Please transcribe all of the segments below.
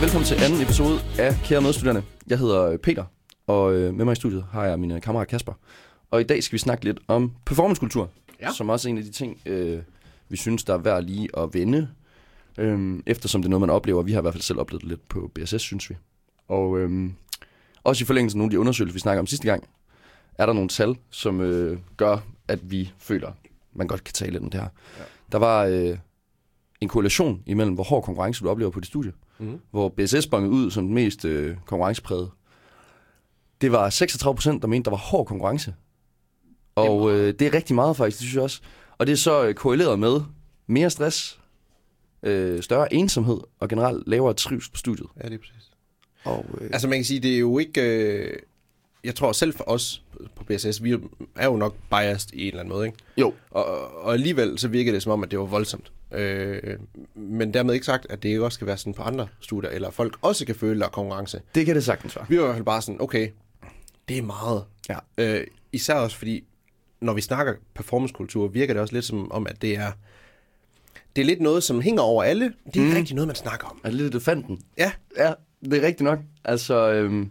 og velkommen til anden episode af Kære Medstuderende. Jeg hedder Peter, og øh, med mig i studiet har jeg min øh, kammerat Kasper. Og i dag skal vi snakke lidt om performancekultur, Ja. som også er en af de ting, øh, vi synes, der er værd lige at vende. Øhm, eftersom det er noget, man oplever. Vi har i hvert fald selv oplevet det lidt på BSS, synes vi. Og øhm, også i forlængelse af nogle af de undersøgelser, vi snakker om sidste gang, er der nogle tal, som øh, gør, at vi føler, man godt kan tale lidt om det her. Ja. Der var øh, en korrelation imellem, hvor hård konkurrence du oplever på dit studie Mm. Hvor BSS bongede ud som den mest øh, konkurrencepræget. Det var 36 procent, der mente, der var hård konkurrence. Og øh, det er rigtig meget faktisk, det synes jeg også. Og det er så øh, korreleret med mere stress, øh, større ensomhed og generelt lavere trivsel på studiet. Ja, det er præcis. Og, øh, Altså man kan sige, det er jo ikke... Øh, jeg tror selv for os på BSS, vi er jo nok biased i en eller anden måde, ikke? jo, Og, og alligevel så virker det som om, at det var voldsomt. Øh, men dermed ikke sagt, at det ikke også skal være sådan på andre studier, eller folk også kan føle, der er konkurrence. det kan det sagtens være. Vi var i hvert fald bare sådan, okay, det er meget. Ja. Øh, især også fordi, når vi snakker performancekultur, virker det også lidt som om, at det er... Det er lidt noget, som hænger over alle. Det er Mm. rigtig noget, man snakker om. Er det lidt elefanten? Ja, Ja, det er rigtigt nok. Altså, øhm,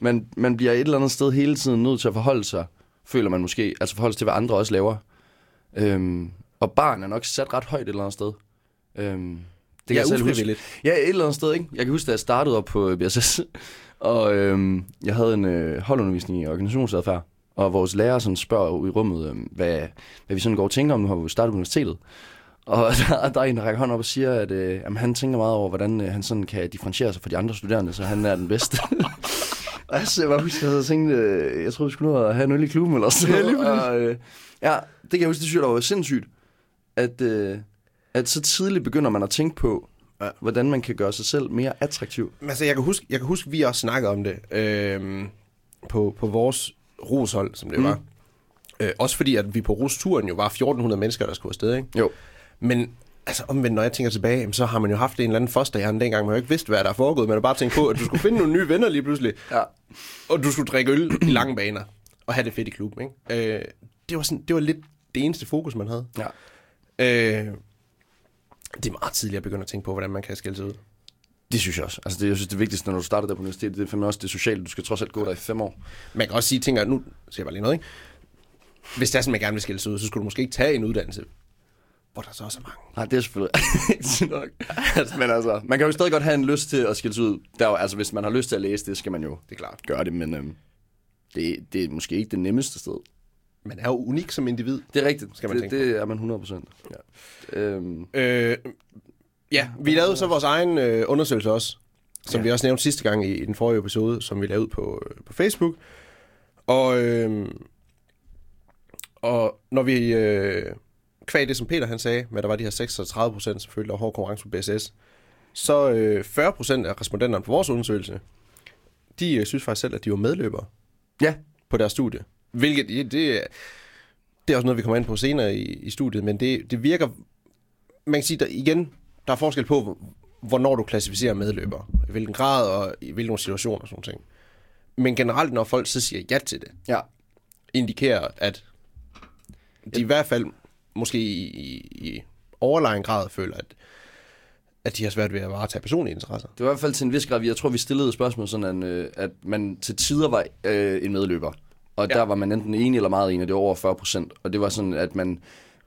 man, man bliver et eller andet sted hele tiden nødt til at forholde sig, føler man måske, altså forholde sig til, hvad andre også laver. Øhm, og barn er nok sat ret højt et eller andet sted. Øhm, det det er jeg selv huske. Ja, et eller andet sted, ikke? Jeg kan huske, da jeg startede op på BSS, og øhm, jeg havde en øh, holdundervisning i organisationsadfærd, og vores lærer sådan spørger ud i rummet, øhm, hvad, hvad vi sådan går og tænker om, nu har vi startet på universitetet. Og der, der er en, der rækker hånden op og siger, at øh, jamen, han tænker meget over, hvordan øh, han sådan kan differentiere sig fra de andre studerende, så han er den bedste. og jeg så bare huske, jeg havde tænkt, øh, jeg troede, vi skulle nå at have en øl i klubben eller sådan Ja, noget. og, øh, ja, det kan jeg huske, det synes jeg, der var sindssygt, at, øh, at så tidligt begynder man at tænke på, Ja. hvordan man kan gøre sig selv mere attraktiv. Altså, jeg kan huske, jeg kan huske, vi også snakkede om det øh, på, på vores roshold, som det Mm. var. Øh, også fordi, at vi på rosturen jo var 1400 mennesker, der skulle afsted, ikke? Jo. Men altså omvendt, når jeg tænker tilbage, så har man jo haft en eller anden fosterhjerne dengang, man jo ikke vidste, hvad der er foregået. Man har bare tænkt på, at du skulle finde nogle nye venner lige pludselig, Ja. og du skulle drikke øl i lange baner, og have det fedt i klubben, ikke? Øh, det, var sådan, det var lidt det eneste fokus, man havde. ja. Øh, det er meget tidligt at begynde at tænke på, hvordan man kan skille sig ud. Det synes jeg også. Altså, det, jeg synes, det vigtigste, når du starter der på universitetet, det er fandme også det sociale. Du skal trods alt gå der i fem år. Man kan også sige, tænker, nu siger jeg bare lige noget, ikke? Hvis det er sådan, man gerne vil skille sig ud, så skulle du måske ikke tage en uddannelse, hvor der så også er mange. Nej, det er selvfølgelig nok. men altså, man kan jo stadig godt have en lyst til at skille sig ud. Der er jo, altså, hvis man har lyst til at læse det, skal man jo Det er klart. gøre det, men øhm, det, det er måske ikke det nemmeste sted. Man er jo unik som individ. Det er rigtigt. Skal man det, tænke det er man 100 procent. Ja. Øhm, Øh, ja, vi lavede så vores egen øh, undersøgelse også, som Ja. ja. vi også nævnte sidste gang i, i den forrige episode, som vi lavede ud på, øh, på Facebook. Og, øh, og når vi, øh, kvæg det som Peter han sagde, med at der var de her 36 procent, som følte, der var hård konkurrence på BSS, så øh, 40 procent af respondenterne på vores undersøgelse, de øh, synes faktisk selv, at de var medløbere ja, på deres studie. Hvilket, det, det, er- også noget, vi kommer ind på senere i, i studiet, men det, det virker, man kan sige, der, igen, der er forskel på, hvor- hvornår du klassificerer medløbere, i hvilken grad og i hvilke situationer og sådan noget. Men generelt, når folk så siger ja til det, ja. indikerer, at de i hvert fald måske i, i, i overlegen grad føler, at, at de har svært ved at varetage personlige interesser. Det var i hvert fald til en vis grad, jeg tror, vi stillede spørgsmål sådan, at, øh, at man til tider var øh, en medløber. Og ja. Der var man enten enig eller meget enig, og det var over 40 procent. Og det var sådan, at man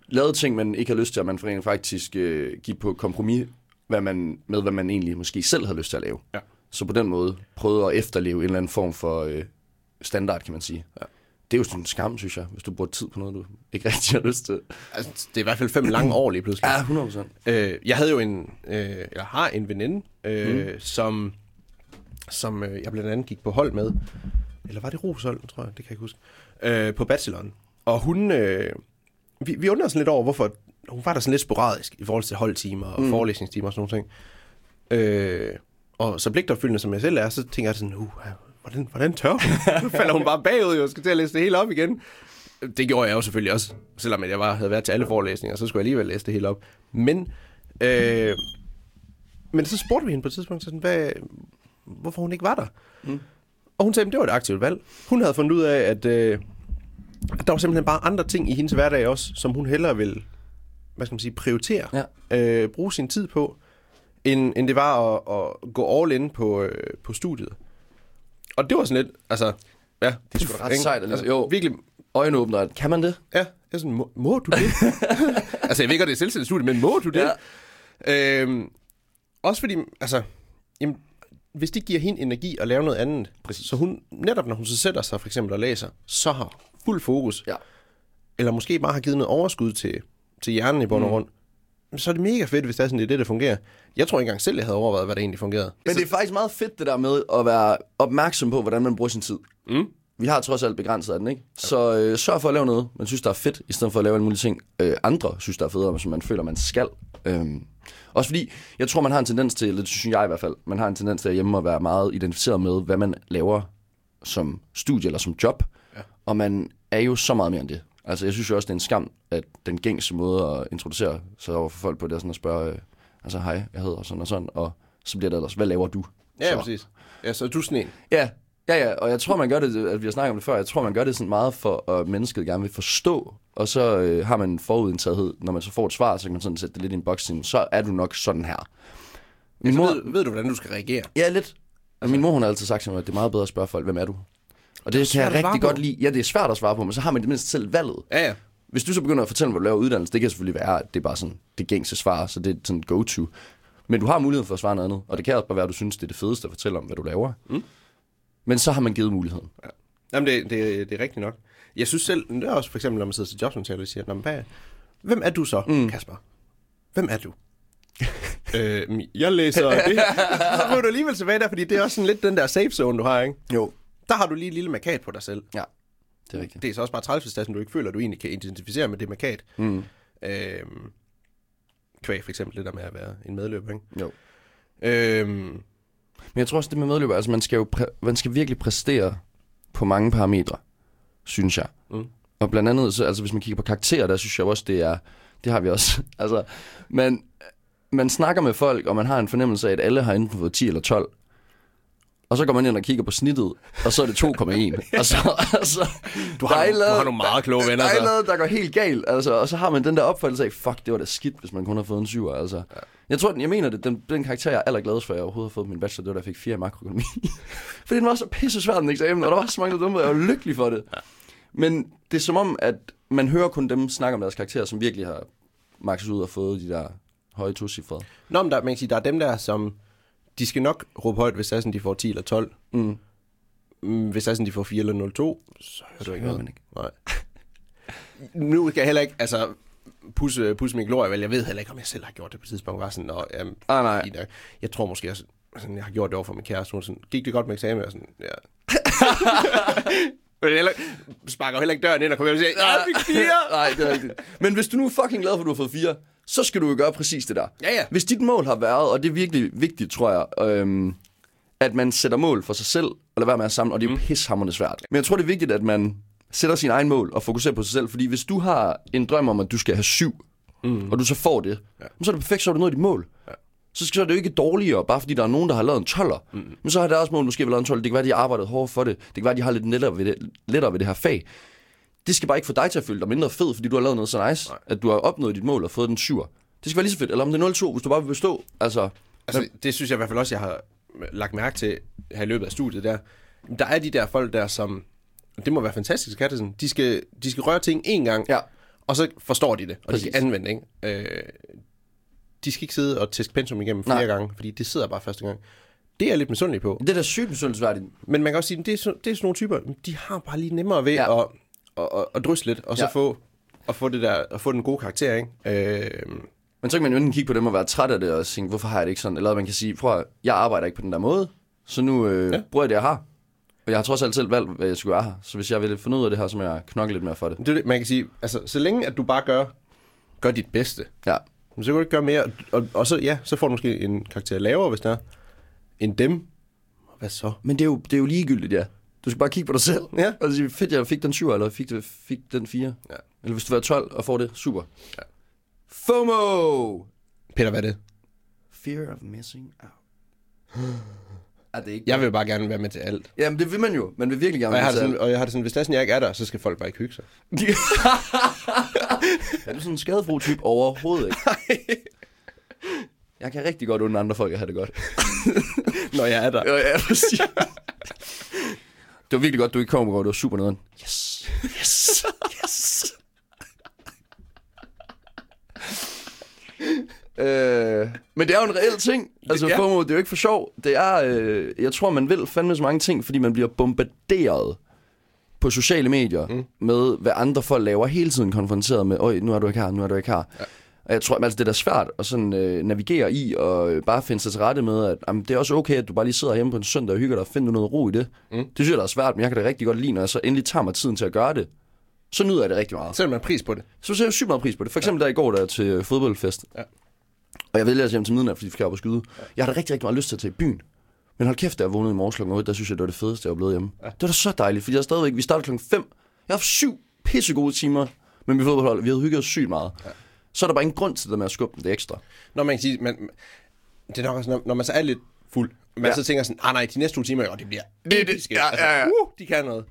lavede ting, man ikke har lyst til, at man faktisk øh, give på kompromis hvad man, med, hvad man egentlig måske selv havde lyst til at lave. Ja. Så på den måde prøvede at efterleve en eller anden form for øh, standard, kan man sige. Ja. Det er jo sådan en skam, synes jeg, hvis du bruger tid på noget, du ikke rigtig har lyst til. Altså, det er i hvert fald fem lange år lige pludselig. Ja, 100 procent. Øh, jeg havde jo en, øh, eller har en veninde, øh, mm. som, som øh, jeg blandt andet gik på hold med. Eller var det Roshold, tror jeg, det kan jeg ikke huske. Øh, på bacheloren. Og hun, øh, vi, vi undrede os lidt over, hvorfor hun var der sådan lidt sporadisk i forhold til holdtimer og mm. forelæsningstimer og sådan nogle ting. Øh, og så pligtopfyldende, som jeg selv er, så tænker jeg sådan, uh, hvordan, hvordan tør hun? Nu falder hun bare bagud, og skal til at læse det hele op igen. Det gjorde jeg jo selvfølgelig også, selvom jeg bare havde været til alle forelæsninger, så skulle jeg alligevel læse det hele op. Men, øh, men så spurgte vi hende på et tidspunkt, sådan, hvad, hvorfor hun ikke var der. Mm. Og hun sagde, at det var et aktivt valg. Hun havde fundet ud af, at, øh, der var simpelthen bare andre ting i hendes hverdag også, som hun hellere ville hvad skal man sige, prioritere, Ja. øh, bruge sin tid på, end, end det var at, at gå all in på, øh, på studiet. Og det var sådan lidt, altså, ja. Det er sgu da ret ikke? sejt, altså. Altså, Jo. Virkelig, Øjenåbner. Kan man det? ja. Jeg er sådan, må, må du det? altså, jeg ved godt, det er selvstændigt studie, men må du det? Ja. Øhm, også fordi, altså, jamen, hvis det giver hende energi at lave noget andet, Præcis. så hun, netop når hun så sætter sig for eksempel og læser, så har fuld fokus, Ja. eller måske bare har givet noget overskud til, til hjernen i bund og Mm. grund, så er det mega fedt, hvis det er sådan, det er det, der fungerer. Jeg tror ikke engang selv, jeg havde overvejet, hvad der egentlig fungerede. Men det er faktisk meget fedt, det der med at være opmærksom på, hvordan man bruger sin tid. Mm. Vi har trods alt begrænset af den, ikke? Så øh, sørg for at lave noget, man synes, der er fedt, i stedet for at lave alle mulige ting, øh, andre synes, der er federe, som man føler, man skal. Øhm, også fordi, jeg tror, man har en tendens til, eller det synes jeg i hvert fald, man har en tendens til hjemme at være meget identificeret med, hvad man laver som studie eller som job. Ja. Og man er jo så meget mere end det. Altså, jeg synes jo også, det er en skam, at den gængse måde at introducere sig over for folk på, det er sådan at spørge, øh, altså, hej, jeg hedder sådan og sådan, og så bliver det ellers, hvad laver du? Ja, så. præcis. Ja, så er du sådan en. Ja, ja, ja, og jeg tror, man gør det, at vi har snakket om det før, jeg tror, man gør det sådan meget for, at mennesket gerne vil forstå, og så øh, har man en forudindtagethed, når man så får et svar, så kan man sådan sætte det lidt i en boks, så er du nok sådan her. Min mor, ved, ved du, hvordan du skal reagere? ja, lidt. Og min mor, hun har altid sagt til mig, at det er meget bedre at spørge folk, hvem er du? Og det, det kan jeg rigtig godt lide. Ja, det er svært at svare på, men så har man det mindst selv valget. Ja, ja. Hvis du så begynder at fortælle, hvad du laver uddannelse, det kan selvfølgelig være, at det er bare sådan det gængse svar, så det er sådan go-to. Men du har muligheden for at svare noget andet, og det kan også bare være, at du synes, det er det fedeste at fortælle om, hvad du laver. Mm. Men så har man givet muligheden. Jamen, det, det, det er rigtigt nok. Jeg synes selv, det er også for eksempel, når man sidder til jobsamtale og siger, Nå, men hvad, hvem er du så, mm. Kasper? Hvem er du? øh, jeg læser det. Så går du alligevel tilbage der, fordi det er også sådan lidt den der safe zone, du har, ikke? Jo. Der har du lige et lille markat på dig selv. Ja, det er rigtigt. Det er så også bare træls, hvis det er sådan, du ikke føler, at du egentlig kan identificere med det markat. Mm. Øhm, kvæg for eksempel det der med at være en medløber, ikke? Jo. Øhm, Men jeg tror også, det med medløber, altså man skal jo præ- man skal virkelig præstere på mange parametre, synes jeg. Mm. Og blandt andet, så, altså hvis man kigger på karakterer, der synes jeg også, det er, det har vi også. altså, man, man snakker med folk, og man har en fornemmelse af, at alle har enten fået 10 eller 12. Og så går man ind og kigger på snittet, og så er det 2,1. og så, altså, du, har nogle, du har nogle meget kloge venner, der er noget, der går helt galt, altså, og så har man den der opfattelse af, fuck, det var da skidt, hvis man kun har fået en syver, altså. Ja. Jeg tror, den- jeg mener det, den, den karakter, jeg er allergladest for, jeg overhovedet har fået min bachelor, det var, da jeg fik 4 i makroøkonomi. Fordi den var så pisse svær, den eksamen, og der var så mange, der dumme, og jeg var lykkelig for det. Ja. Men det er som om, at man hører kun dem snakke om deres karakterer, som virkelig har makset ud og fået de der høje tocifrede. Nå, men der, man kan sige, der er dem der, som... De skal nok råbe højt, hvis det er sådan, de får 10 eller 12. Mm. Mm, Hvis det er sådan, de får 4 eller 02, så hører du ikke noget. man ikke. Nej. Nu kan jeg heller ikke, altså, pusse, pusse min glorie, vel, jeg ved heller ikke, om jeg selv har gjort det på et tidspunkt. Var sådan, og, jamen, Ah, nej. fint. Jeg tror måske også, sådan, jeg har gjort det over for min kæreste. Hun sådan, gik det godt med eksamen? Og sådan, ja. Men jeg heller, sparker heller ikke døren ind og kommer hjem og siger, jeg fik fire. Nej, det er rigtigt. Men hvis du nu er fucking glad for, at du har fået fire, så skal du jo gøre præcis det der. Ja, ja. Hvis dit mål har været, og det er virkelig vigtigt, tror jeg, øhm, at man sætter mål for sig selv, og lader være med at samle, og det er jo pishammerende svært. Men jeg tror, det er vigtigt, at man sætter sin egen mål og fokuserer på sig selv, fordi hvis du har en drøm om, at du skal have syv, mm. og du så får det, ja. så er det perfekt, så har du nået dit mål. Ja. Så skal så er det jo ikke dårligere, bare fordi der er nogen, der har lavet en 12'er. Mm. Men så har deres mål måske været en 12. Det kan være, de har arbejdet hårdt for det. Det kan være, de har lidt lettere ved det, lettere ved det her fag. Det skal bare ikke få dig til at føle dig mindre fed, fordi du har lavet noget så nice, Nej. at du har opnået dit mål og fået den syver. Det skal være lige så fedt. Eller om det er 0-2, hvis du bare vil bestå. Altså, Altså, det synes jeg i hvert fald også, jeg har lagt mærke til her i løbet af studiet der. Der er de der folk der, som... Det må være fantastisk, sådan. De skal, de skal røre ting én gang, ja. og så forstår de det, og Præcis. de kan anvende det, ikke? Øh, de skal ikke sidde og tæske pensum igennem flere Nej. gange, fordi det sidder bare første gang. Det er jeg lidt misundelig på. Det er da sygt misundelsesværdigt. Men man kan også sige, det er, det er sådan nogle typer, de har bare lige nemmere ved ja. at, at, at, at drysse lidt, og så Ja. få, at få, det der, at få den gode karakter, ikke? Øh, Men så kan man jo enten kigge på dem og være træt af det og tænke, hvorfor har jeg det ikke sådan? Eller man kan sige, prøv at, jeg arbejder ikke på den der måde, så nu øh, ja. Bruger jeg det, jeg har. Og jeg har trods alt selv valgt, hvad jeg skulle være her. Så hvis jeg vil finde ud af det her, så må jeg knokle lidt mere for det. det det, man kan sige, altså, så længe at du bare gør, gør dit bedste, Ja. Men så kan du ikke gøre mere, og, og så, ja, så får du måske en karakter lavere, hvis det er, end dem. Hvad så? Men det er, jo, det er jo ligegyldigt, ja. Du skal bare kigge på dig selv. Ja. Og sige, fedt, jeg fik den 7, eller fik, det, fik den 4. Ja. Eller hvis du er 12 og får det, super. Ja. FOMO! Peter, hvad er det? Fear of missing out. er det ikke? Jeg vil bare gerne være med til alt. Jamen, det vil man jo. Man vil virkelig gerne Og jeg har være det med sådan, og jeg har det sådan hvis det sådan, jeg ikke er der, så skal folk bare ikke hygge sig. til alt. er du sådan en skadefro type? Overhovedet ikke. Jeg kan rigtig godt undre andre folk at have det godt. Når jeg er der. Ja, ja, præcis. det var virkelig godt, du ikke kom, og det var super nederen. Yes, yes, yes. øh, men det er jo en reel ting. Altså, Ja. FOMO, det er jo ikke for sjov. Det er, øh, jeg tror, man vil fandme så mange ting, fordi man bliver bombarderet på sociale medier mm. med, hvad andre folk laver, hele tiden konfronteret med, øj, nu er du ikke her, nu er du ikke her. Ja. Og jeg tror, altså, det er da svært at sådan, øh, navigere i, og øh, bare finde sig til rette med, at jamen, det er også okay, at du bare lige sidder hjemme på en søndag og hygger dig, og finder noget ro i det. Mm. Det synes jeg, der er svært, men jeg kan da rigtig godt lide, når jeg så endelig tager mig tiden til at gøre det. Så nyder jeg det rigtig meget. Sætter man pris på det. Så ser jeg sygt meget pris på det. For eksempel ja. der i går, der til øh, fodboldfest. Ja. Og jeg vælger at hjem til midnat, fordi vi skal op og skyde. Ja. Jeg havde rigtig, rigtig meget lyst til at tage i byen. Men hold kæft, da jeg vågnede i morges klokken 8, der synes jeg, det var det fedeste, jeg var blevet hjemme. Ja. Det var da så dejligt, fordi jeg stadigvæk, vi startede klokken 5. Jeg har haft syv pissegode timer med mit fodboldhold. Vi havde hygget os sygt meget. Ja. Så er der bare ingen grund til det med at skubbe det ekstra. Når man kan sige, man, det er nok også, når, når man så er lidt fuld, man Ja. så tænker sådan, ah nej, de næste to timer, og det bliver Det- det- ja, altså, ja, ja. Uh, de kan noget.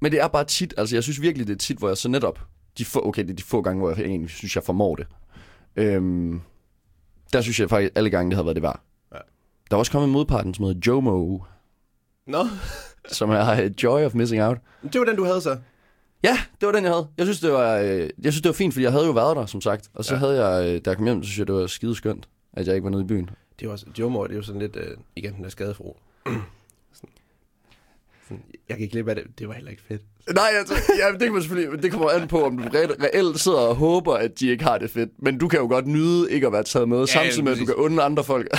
Men det er bare tit, altså jeg synes virkelig, det er tit, hvor jeg så netop, de få, okay, det er de få gange, hvor jeg egentlig synes, jeg formår det. Øhm, der synes jeg faktisk, alle gange, det havde været det var. Ja. Der er også kommet en modparten, som hedder Jomo, Nå, som er uh, Joy of Missing Out. det var den, du havde så. Ja, det var den, jeg havde. Jeg synes, det var, øh, jeg synes, det var fint, fordi jeg havde jo været der, som sagt. Og så ja. Havde jeg, øh, da jeg kom hjem, så synes jeg, det var skide skønt, at jeg ikke var nede i byen. Det også, Jomo, det er jo sådan lidt, øh, igen, den der skadefro. sådan, sådan, jeg kan ikke glip af det, det var heller ikke fedt. Nej, altså, ja, det, kan man selvfølgelig, det kommer an på, om du re- reelt sidder og håber, at de ikke har det fedt. Men du kan jo godt nyde ikke at være taget med, ja, samtidig med, at du kan unde andre folk.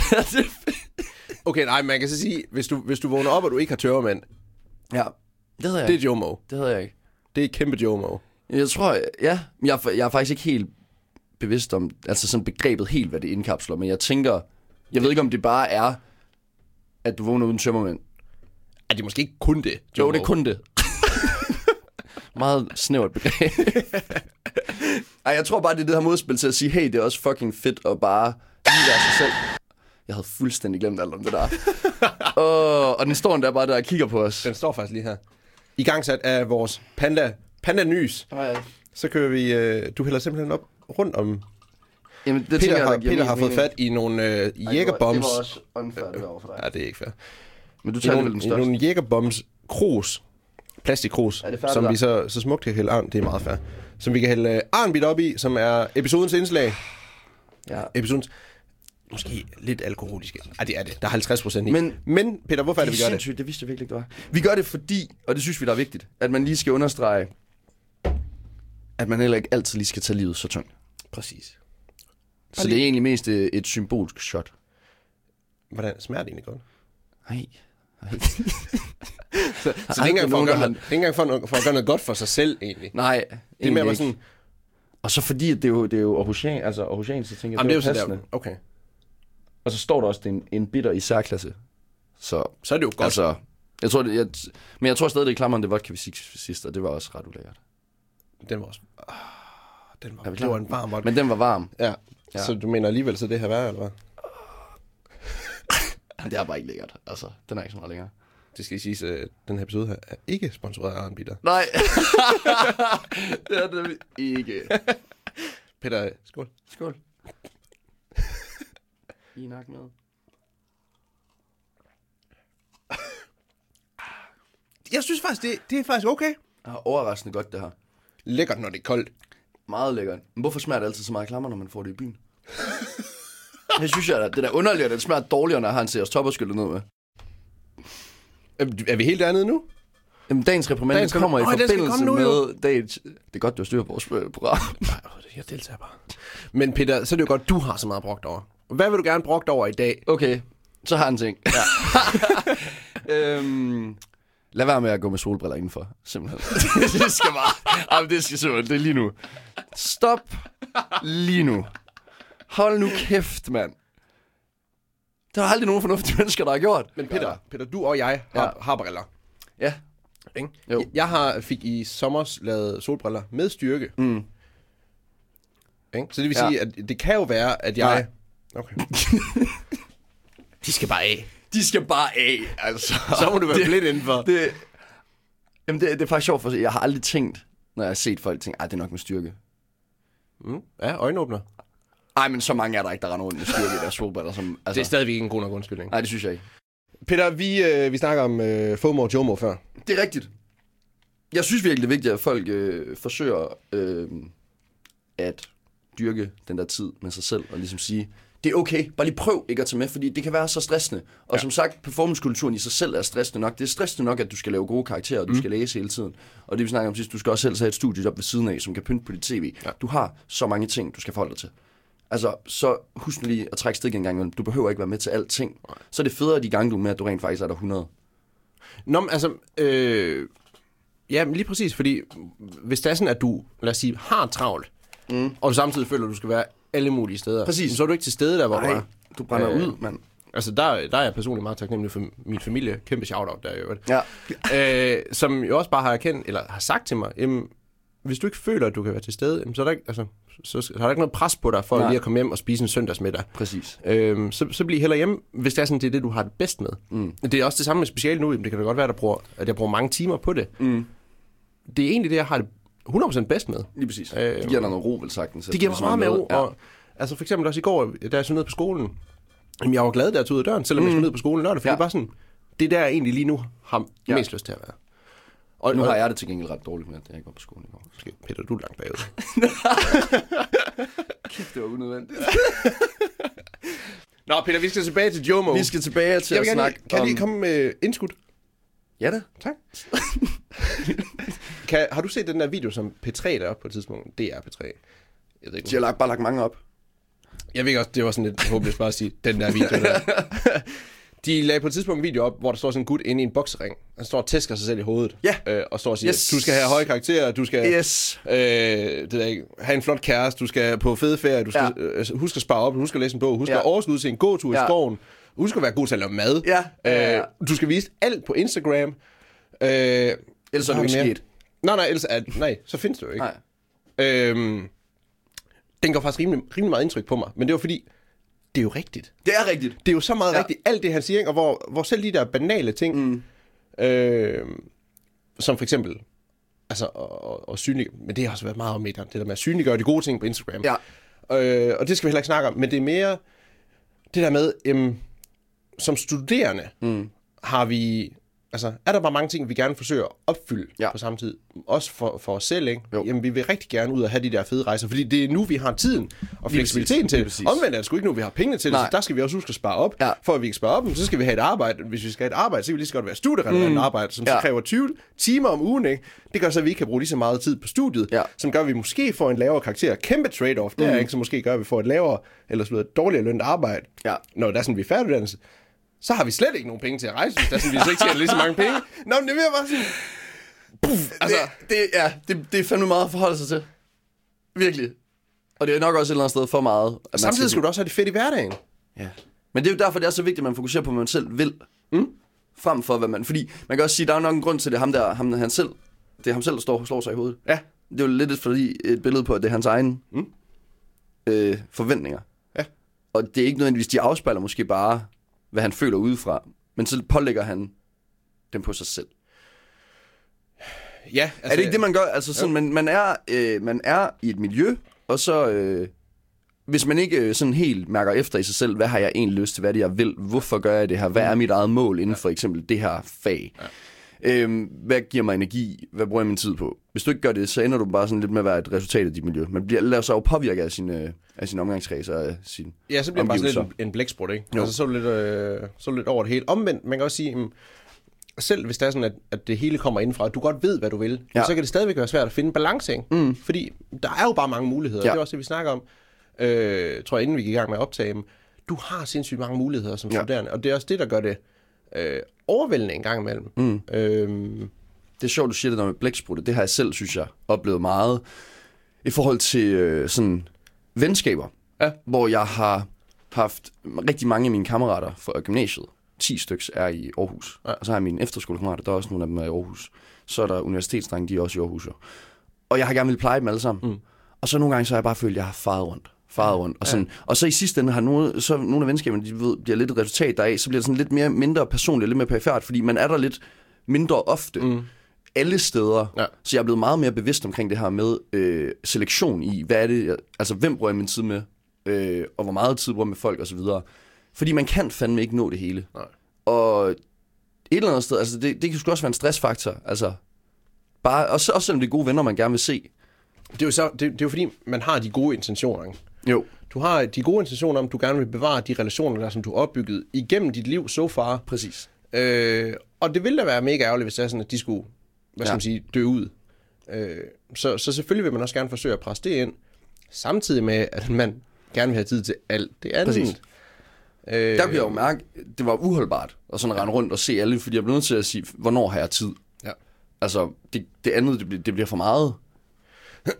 Okay, nej, man kan så sige, hvis du, hvis du vågner op, og du ikke har tørremænd, ja, det havde jeg det er Jomo. Det havde jeg ikke. Det er kæmpe Jomo. Jeg tror, ja, jeg, jeg er faktisk ikke helt bevidst om, altså sådan begrebet helt, hvad det indkapsler, men jeg tænker, jeg ved ikke, om det bare er, at du vågner uden tømmermænd. Er det måske ikke kun det, Jo, det er kun det. Meget snævert begreb. Ej, jeg tror bare, det er det her modspil til at sige, hey, det er også fucking fedt at bare lige være sig selv. Jeg havde fuldstændig glemt alt om det der. og, og den står der bare der og kigger på os. Den står faktisk lige her. I gang sat af vores panda, panda nys. Så kører vi, øh, du hælder simpelthen op rundt om. Jamen, det Peter, tænker jeg, har, giver Peter har fået mening. fat i nogle øh, jægerbombs. Det var også unfair, over for dig. Ja, det er ikke fair. Men du tager nogle, den største. nogle jægerbombs krus. Plastikkrus. Færdigt som vi så, så smukt kan hælde arn. Det er meget fair. Som vi kan hælde øh, arnbit op i, som er episodens indslag. Ja. Episodens måske lidt alkoholiske. Ej, det er det. Der er 50 procent i. Men- Men Peter, hvorfor er det, vi gør det? det vidste jeg virkelig ikke, det var. Vi gør det fordi, og det synes vi, der er vigtigt, at man lige skal understrege, at man heller ikke altid lige skal tage livet så tungt. Præcis. Så det er egentlig mest øh, et symbolsk shot. Hvordan smager det egentlig godt? Nej. Nej. Så det er ikke engang for, at gøre, noget, det er ikke engang for, at gøre noget godt for sig selv, egentlig. Nej, Det er mere sådan, Og så fordi, at det er jo, det er jo Aarhusian, altså Aarhusian, så tænker jeg, jamen, det er jo det er så passende. der. Okay. Og så står der også, det er en, en bitter i særklasse. Så, Så er det jo godt. altså, jeg tror, det, jeg, men jeg tror stadig, det er klammeren, det vodka vi fik sidst, og det var også ret ulækkert. Den var også... Ah, den var, det var en varm vodka. Men den var varm. Ja. Ja. Så du mener alligevel, så det her værre, eller hvad? Det er bare ikke lækkert. Altså, den er ikke så meget længere. Det skal siges, at den her episode her er ikke sponsoreret af Arne Bitter. Nej. det er det ikke. Peter, skål. Skål. I nak med. Jeg synes faktisk, det, det er faktisk okay. Ah, overraskende godt, det her. Lækkert, når det er koldt. Meget lækkert. Men hvorfor smager det altid så meget klammer, når man får det i byen? Det synes jeg, det er da underligt, at det smager dårligere, når han ser os topperskyllet ned med. Er, vi helt dernede nu? Jamen, dagens reprimande Dagens kommer i forbindelse komme nu, med dagens... Det er godt, du har styr på vores øh, program. Nej, jeg deltager bare. Men Peter, så er det jo godt, du har så meget brugt over. Hvad vil du gerne brugt over i dag? Okay, så har han en ting. Ja. øhm, lad være med at gå med solbriller indenfor, simpelthen. det skal bare... Jamen, det skal simpelthen, det er lige nu. Stop lige nu. Hold nu kæft, mand. Der er aldrig nogen fornuftige mennesker, der har gjort. Men Peter, Peter du og jeg har, Ja. ja. har briller. Ja. Ikke? Jo. Jeg, jeg har, fik i sommer lavet solbriller med styrke. Mm. Ikke? Så det vil Ja. sige, at det kan jo være, at jeg... Okay. De skal bare af. De skal bare af, altså. Så må du være Det- blind indenfor. Det, jamen, det, det er faktisk sjovt, for jeg har aldrig tænkt, når jeg har set folk tænke, at det er nok med styrke. Mm. Ja, øjenåbner. Ej, men så mange er der ikke, der render rundt med styrke i deres fodbold. Som, altså, Det er stadigvæk ikke en god nok undskyldning. Nej, det synes jeg ikke. Peter, vi, øh, vi snakker om øh, FOMO og JOMO før. Det er rigtigt. Jeg synes virkelig, det er vigtigt, at folk øh, forsøger øh, at dyrke den der tid med sig selv, og ligesom sige, det er okay, bare lige prøv ikke at tage med, fordi det kan være så stressende. Og ja. som sagt, performancekulturen i sig selv er stressende nok. Det er stressende nok, at du skal lave gode karakterer, og du mm. skal læse hele tiden. Og det vi snakker om sidst, du skal også selv have et studiejob ved siden af, som kan pynte på dit tv. Ja. Du har så mange ting, du skal forholde dig til. Altså, så husk nu lige at trække stik en gang imellem. Du behøver ikke være med til alting. Så er det federe de gange, du er med, at du rent faktisk er der 100. Nå, men altså, øh, ja, men lige præcis, fordi hvis det er sådan, at du, lad os sige, har travlt, mm. og du samtidig føler, at du skal være alle mulige steder, Præcis. så er du ikke til stede der, hvor du Nej, er. du brænder Øh, ud, mand. Altså, der, der er jeg personligt meget taknemmelig for min familie. Kæmpe shout-out der, jo. Ja. øh, som jo også bare har erkendt, eller har sagt til mig, jamen, hvis du ikke føler, at du kan være til stede, så, er der ikke, altså, så, så er der ikke noget pres på dig for Nej. lige at komme hjem og spise en søndagsmiddag. Præcis. Øhm, så, så bliv heller hjemme, hvis det er sådan, det er det, du har det bedst med. Mm. Det er også det samme med speciale nu. Det kan da godt være, at jeg bruger, at jeg bruger mange timer på det. Mm. Det er egentlig det, jeg har det 100% bedst med. Lige præcis. Øh, det giver dig noget ro, vel sagtens. Det giver mig meget mere ro. Ja. Og, altså for eksempel også i går, da jeg så ned på skolen, jamen, jeg var glad, da jeg tog ud af døren, selvom mm. jeg skulle ned på skolen lørdag, for Ja. det bare sådan, det er der, jeg egentlig lige nu har Ja. mest lyst til at være. Og, Nu har jeg det til gengæld ret dårligt med, at jeg ikke var på skolen i går. Måske, Peter, du er langt bagud. Kæft, det var unødvendigt. Nå, Peter, vi skal tilbage til Jomo. Vi skal tilbage til jeg at gerne, snakke kan om... lige komme med indskud? Ja da. Tak. kan, har du set den der video, som P3 der op på et tidspunkt? Det er P3. Jeg ved ikke, De har lagt, bare lagt mange op. Jeg ved også, det var sådan lidt håbløst bare at sige, den der video der. De lagde på et tidspunkt en video op, hvor der står sådan en gut inde i en boksering. Han står og tæsker sig selv i hovedet. Ja. Øh, og står og siger, Yes. du skal have høje karakterer, du skal Yes. øh, det der, ikke, have en flot kæreste, du skal på fede ferie, du skal ja. øh, husk at spare op, husk at læse en bog, husk Ja. at overskud til en god tur. Ja. i skoven, husk at være god til at lave mad. Ja. Ja, ja. Øh, du skal vise alt på Instagram. Øh, Ellers er jo ikke mere. sket. Nej, nej, ellers er, nej, så findes det jo ikke. Nej. Øhm, den går faktisk rimelig, rimelig meget indtryk på mig, men det var fordi, det er jo rigtigt. Det er rigtigt. Det er jo så meget Ja. rigtigt, alt det han siger, ikke? og hvor, hvor selv de der banale ting, mm. øh, som for eksempel, altså, og, og, og synlig, men det har også været meget om medierne, det der med at synliggøre de gode ting på Instagram. Ja. Øh, og det skal vi heller ikke snakke om, men det er mere det der med, øhm, som studerende mm. har vi, altså er der bare mange ting, vi gerne forsøger at opfylde Ja. på samme tid. Også for, for os selv, ikke? Jo. Jamen vi vil rigtig gerne ud og have de der fede rejser, fordi det er nu, vi har tiden og fleksibiliteten til det. Omvendt er det sgu ikke nu, vi har pengene til det, Nej. så der skal vi også huske at spare op. Ja. For at vi kan spare op, så skal vi have et arbejde. Hvis vi skal have et arbejde, så kan vi lige så godt være studierelevant mm. arbejde, som ja. Så kræver 20 timer om ugen. Ikke? Det gør så, at vi ikke kan bruge lige så meget tid på studiet, Ja. som gør, at vi måske får en lavere karakter. Kæmpe trade-off der, Mm. ikke? som måske gør, at vi får et lavere, eller sådan noget, dårligere lønnet arbejde. Ja. Når der er sådan, vi er færdiguddannelse, så har vi slet ikke nogen penge til at rejse, hvis der er sådan, vi så ikke tjener lige så mange penge. Nå, men det jeg bare sådan... Puff, altså, Det, det, ja, det, det er fandme meget at forholde sig til. Virkelig. Og det er nok også et eller andet sted for meget. at man samtidig skal du også have det fedt i hverdagen. Ja. Men det er jo derfor, det er så vigtigt, at man fokuserer på, hvad man selv vil. Mm. Frem for, hvad man... Fordi man kan også sige, der er nok en grund til, det ham der, ham, han selv, det er ham selv, der står, slår sig i hovedet. Ja. Det er jo lidt et, fordi, et billede på, at det er hans egen Mm. øh, forventninger. Ja. Og det er ikke nødvendigvis, de afspejler måske bare, hvad han føler udefra. Men så pålægger han dem på sig selv. Ja, Altså, er det ikke det, man gør? Altså sådan, man, man, er, øh, man er i et miljø, og så... Øh, hvis man ikke øh, sådan helt mærker efter i sig selv, hvad har jeg egentlig lyst til, hvad er det, jeg vil, hvorfor gør jeg det her, hvad er mit eget mål inden for eksempel det her fag, ja. Øhm, hvad giver mig energi, hvad bruger jeg min tid på. Hvis du ikke gør det, så ender du bare sådan lidt med at være et resultat af dit miljø. Man bliver, lader sig jo påvirke af sin, øh, af sin omgangskreds og af sin Ja, så bliver det bare sådan lidt en, en blæksprut, ikke? Jo. Altså, så er du lidt, øh, så er du lidt over det hele. Omvendt, man kan også sige, mm, selv hvis det er sådan, at, at det hele kommer indenfra, at du godt ved, hvad du vil, Ja. så kan det stadigvæk være svært at finde balance, ikke? Mm. Fordi der er jo bare mange muligheder. Ja. Ja. Det er også det, vi snakker om, øh, tror jeg, inden vi gik i gang med at optage dem. Du har sindssygt mange muligheder som Ja. studerende, og det er også det, der gør det øh, overvældende en gang imellem. Mm. Øhm, Det er sjovt, du siger det der med blæksprutte. Det har jeg selv, synes jeg, oplevet meget i forhold til øh, sådan venskaber. Ja. Hvor jeg har haft rigtig mange af mine kammerater fra gymnasiet. 10 stykker er i Aarhus. Ja. Og så har jeg mine efterskolekammerater, der er også nogle af dem er i Aarhus. Så er der universitetsdrenge, de er også i Aarhus. Jo. Og jeg har gerne vil pleje dem alle sammen. Mm. Og så nogle gange, så har jeg bare følt, at jeg har faret rundt. Faret rundt. Og, sådan, og så i sidste ende har nogle, så nogle af venskaberne, de ved, bliver lidt et resultat deraf, så bliver det sådan lidt mere, mindre personligt, lidt mere perifært, fordi man er der lidt mindre ofte. Mm alle steder. Ja. Så jeg er blevet meget mere bevidst omkring det her med øh, selektion i, hvad er det, jeg, altså hvem bruger jeg min tid med øh, og hvor meget tid bruger med folk osv. Fordi man kan fandme ikke nå det hele. Nej. Og et eller andet sted, altså det, det kan sgu også være en stressfaktor. Altså, bare, også, også selvom det er gode venner, man gerne vil se. Det er jo, så, det, det er jo fordi, man har de gode intentioner. Ikke? Jo. Du har de gode intentioner om, at du gerne vil bevare de relationer, der, som du har opbygget igennem dit liv so far. Præcis. Øh, og det ville da være mega ærgerligt, hvis det er sådan, at de skulle hvad skal Ja. man sige, dø ud. Øh, så, så selvfølgelig vil man også gerne forsøge at presse det ind, samtidig med, at man gerne vil have tid til alt det andet. Præcis. Øh, Der kunne jeg jo mærke, det var uholdbart at sådan rende rundt og se alle, fordi jeg blev nødt til at sige, hvornår har jeg tid? Ja. Altså, det, det andet, det, bliver- det bliver for meget.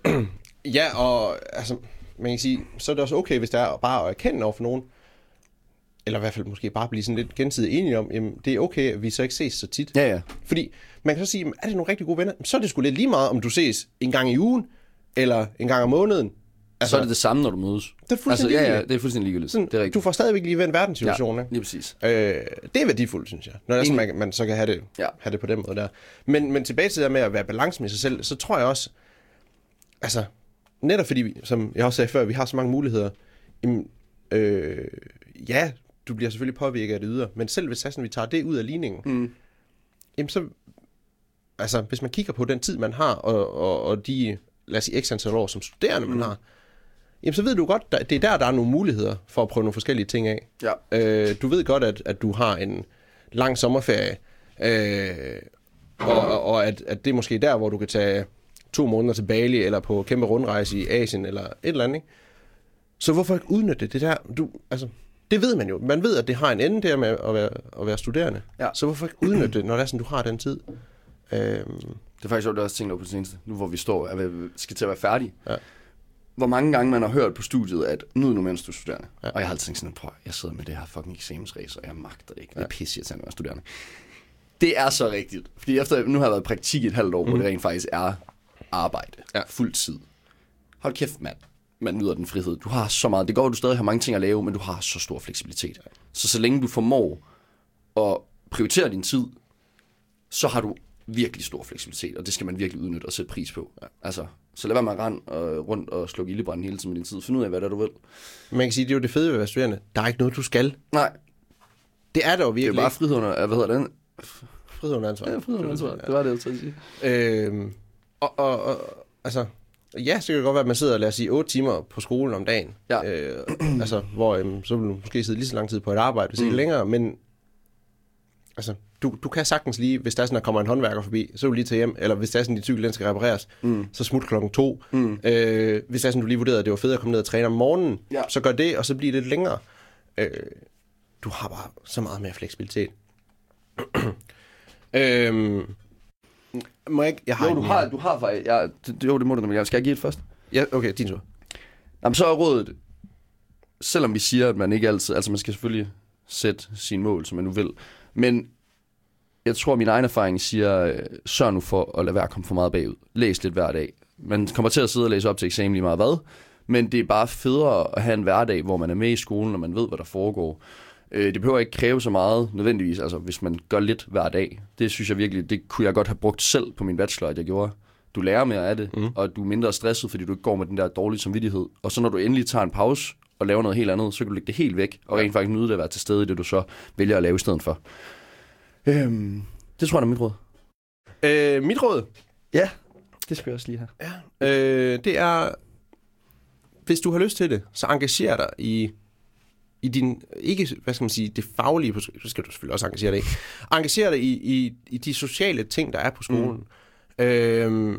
Ja, og altså, man kan sige, så er det også okay, hvis det er bare at erkende over for nogen, eller i hvert fald måske bare blive sådan lidt gensidigt enige om, jamen, det er okay, at vi så ikke ses så tit. Ja, ja. Fordi man kan så sige, jamen, er det nogle rigtig gode venner? Så er det sgu lidt lige meget, om du ses en gang i ugen, eller en gang om måneden. Altså, så er det det samme, når du mødes. Det er fuldstændig altså, ja, ja, det er fuldstændig ligegyldigt. Sådan, det er rigtigt. Du får stadigvæk lige vendt verdenssituationen, ja, lige præcis. Øh, det er værdifuldt, synes jeg. Når det er sådan, man, man så kan have det, Ja. have det på den måde der. Men, men tilbage til det der med at være balance med sig selv, så tror jeg også, altså, netop fordi, som jeg også sagde før, vi har så mange muligheder, jamen, øh, ja, du bliver selvfølgelig påvirket af det ydre, men selv hvis sådan, vi tager det ud af ligningen, Mm. jamen så, altså, hvis man kigger på den tid, man har, og, og, og de, lad os sige, x antal år som studerende, man har, jamen så ved du godt, der, det er der, der er nogle muligheder for at prøve nogle forskellige ting af. Ja. Øh, du ved godt, at, at du har en lang sommerferie, øh, og, og, og at, at det er måske der, hvor du kan tage to måneder til Bali, eller på kæmpe rundrejse i Asien, eller et eller andet, ikke? Så hvorfor ikke udnytte det? det der? Du, altså, det ved man jo. Man ved, at det har en ende der med at være, at være studerende. Ja. Så hvorfor ikke udnytte det, når det er sådan, du har den tid? Øhm, Det er faktisk også, også tænkt over på det seneste, nu hvor vi står og er skal til at være færdige. Ja. Hvor mange gange man har hørt på studiet, at nyd nu, mens du er studerende. Ja. Ja. Og jeg har altid tænkt sådan, prøv, jeg sidder med det her fucking eksamensræs, og jeg magter det ikke. Det er pisse irriterende at være studerende. Det er så rigtigt. Fordi efter, nu har jeg været i praktik i et halvt år, mm. hvor det rent faktisk er arbejde. Ja. Fuld tid. Hold kæft, mand. Man nyder den frihed. Du har så meget. Det går, at du stadig har mange ting at lave, men du har så stor fleksibilitet. Så så længe du formår at prioritere din tid, så har du virkelig stor fleksibilitet, og det skal man virkelig udnytte og sætte pris på. Ja. Altså, så lad være med at rende og rundt og slukke ildebranden hele tiden med din tid. Find ud af, hvad det er, du vil. man kan sige, det er jo det fede ved at være studerende. Der er ikke noget, du skal. Nej, Det er der jo det er virkelig. bare frihed under, hvad hedder den? frihed under ansvar. Ja, frihed under ansvar. Det var det, jeg ville sige. Øhm, og, og, og, altså, ja, så kan det godt være, at man sidder, lad os sige, 8 timer på skolen om dagen. Ja. Øh, altså, hvor øhm, så vil du måske sidde lige så lang tid på et arbejde, hvis ikke længere, men altså, du, du kan sagtens lige, hvis der er sådan, der kommer en håndværker forbi, så vil du lige tage hjem, eller hvis der er sådan, din cykel den skal repareres, mm. så smut klokken to. Mm. Øh, hvis der er sådan, du lige vurderede, at det var fedt at komme ned og træne om morgenen, Ja. så gør det, og så bliver det lidt længere. Øh, du har bare så meget mere fleksibilitet. øhm, må jeg ikke? Jeg har Jo, du mere. har, du har faktisk... Det, jo, det må du nemlig gerne. Skal jeg give et først? Ja, okay, din tur. Jamen, så er rådet, selvom vi siger, at man ikke altid... Altså, man skal selvfølgelig sætte sine mål, som man nu vil. Men jeg tror, at min egen erfaring siger, øh, sørg nu for at lade være at komme for meget bagud. Læs lidt hver dag. Man kommer til at sidde og læse op til eksamen lige meget hvad, men det er bare federe at have en hverdag, hvor man er med i skolen, og man ved, hvad der foregår. Øh, Det behøver ikke kræve så meget nødvendigvis, altså hvis man gør lidt hver dag. Det synes jeg virkelig, det kunne jeg godt have brugt selv på min bachelor, at jeg gjorde. Du lærer mere af det, mm. og du er mindre stresset, fordi du ikke går med den der dårlige samvittighed. Og så når du endelig tager en pause og laver noget helt andet, så kan du lægge det helt væk, og rent faktisk nyde det at være til stede i det, du så vælger at lave i stedet for. Øhm, det tror jeg er mit råd. Øh, mit råd, Ja, det skal jeg også lige have. øh, det er, hvis du har lyst til det, så engager dig i, i din, ikke, hvad skal man sige, det faglige, på så skal du selvfølgelig også engagere dig i, engager dig i, i, i de sociale ting, der er på skolen. Mm. Øh,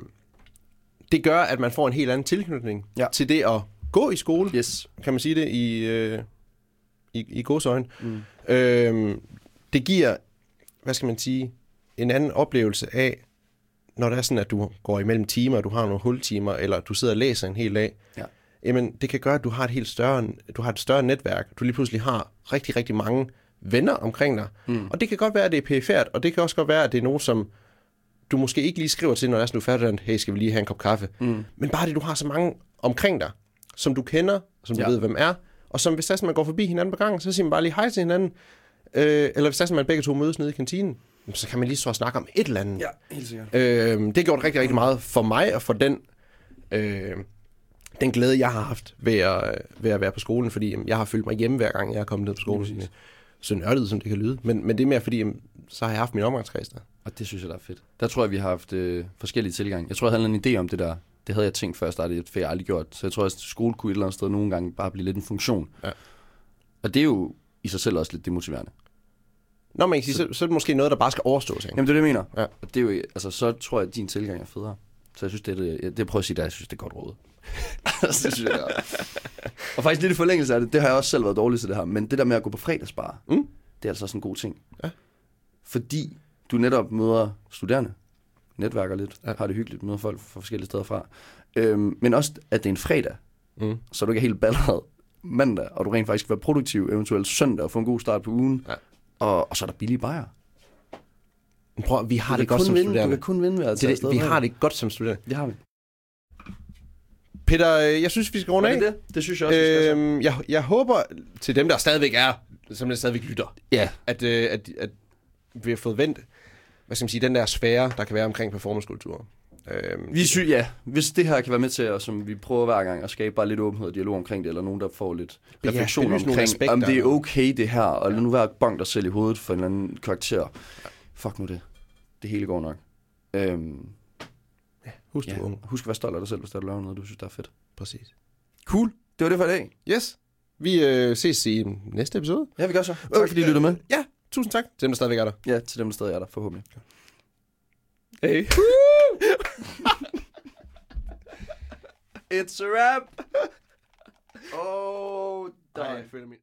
det gør, at man får en helt anden tilknytning Ja. til det at gå i skole. Yes. kan man sige det, i, øh, i, i godsøjne. Mm. Øhm, det giver, hvad skal man sige, en anden oplevelse af, når det er sådan, at du går imellem timer, og du har nogle hultimer, eller du sidder og læser en hel dag, Ja. Jamen det kan gøre, at du har et helt større, du har et større netværk. Du lige pludselig har rigtig, rigtig mange venner omkring dig. Mm. Og det kan godt være, at det er perifært, og det kan også godt være, at det er nogen, som du måske ikke lige skriver til, når det er du er færdig, hey, skal vi lige have en kop kaffe? Mm. Men bare det, du har så mange omkring dig, som du kender, som du Ja. ved, hvem er, og som hvis man går forbi hinanden på gangen, så siger man bare lige hej til hinanden. Øh, eller hvis man begge to mødes nede i kantinen, så kan man lige og snakke om et eller andet. Ja, helt sikkert. Øh, det har gjort rigtig, rigtig meget for mig, og for den, øh, den glæde, jeg har haft ved at, ved at være på skolen, fordi jamen, jeg har følt mig hjemme hver gang, jeg er kommet ned på skolen. Præcis. så nørdet, som det kan lyde. Men, men det er mere fordi, jamen, så har jeg haft min omgangskreds der. Og det synes jeg, der er fedt. Der tror jeg, vi har haft øh, forskellige tilgange. Jeg tror, jeg havde en idé om det der. Det havde jeg tænkt før jeg startede, det fik jeg aldrig gjort. Så jeg tror, at skole kunne et eller andet sted nogle gange bare blive lidt en funktion. Ja. Og det er jo i sig selv også lidt demotiverende. Nå, sige, så, så er det måske noget, der bare skal overstås. Ikke? Jamen, det er det, jeg mener. Ja. Og det er jo, altså, så tror jeg, at din tilgang er federe. Så jeg synes, det er det, det jeg prøver at sige, der, jeg synes, det er godt råd. Altså, det synes jeg, det. Og faktisk lidt i forlængelse af det, det har jeg også selv været dårlig til det her, men det der med at gå på fredagsbar, Mm. det er altså også en god ting. Ja. Fordi du netop møder studerende, netværker lidt, Ja. har det hyggeligt, møder folk fra forskellige steder fra. Øhm, men også, at det er en fredag, Mm. så du ikke er helt balleret mandag, og du rent faktisk kan være produktiv, eventuelt søndag, og få en god start på ugen. Ja. Og, og så er der billige bajer. Prøv, vi har det kan godt som vinde, Du studerende. kan kun vinde ved at Det, det, vi har det godt som studerende. Det har vi. Peter, øh, jeg synes, vi skal runde af. det det? Synes jeg også, vi skal. Øhm, jeg, jeg håber til dem, der stadigvæk er, som der stadigvæk lytter, Ja, at, øh, at, at vi har fået vendt, hvad skal man sige, den der sfære, der kan være omkring performancekultur. Øhm, vi sy- ja, hvis det her kan være med til, og som vi prøver hver gang, at skabe bare lidt åbenhed og dialog omkring det, eller nogen, der får lidt Ja, refleksion omkring, om det er okay det her, og lad nu være bank dig selv i hovedet for en eller anden karakter. Fuck nu det. Det hele går nok. Øhm, Husk, du ja. er ung. Husk at være stolt af dig selv, hvis der er lavet noget, du synes, der er fedt. Præcis. Cool. Det var det for i dag. Yes. Vi øh, ses i næste episode. Ja, vi gør så. Tak fordi I lyttede med. Ja, tusind tak til dem, der stadigvæk er der. Ja, til dem, der stadig er der, forhåbentlig. Hey. It's a wrap. Oh, Nej, jeg føler min...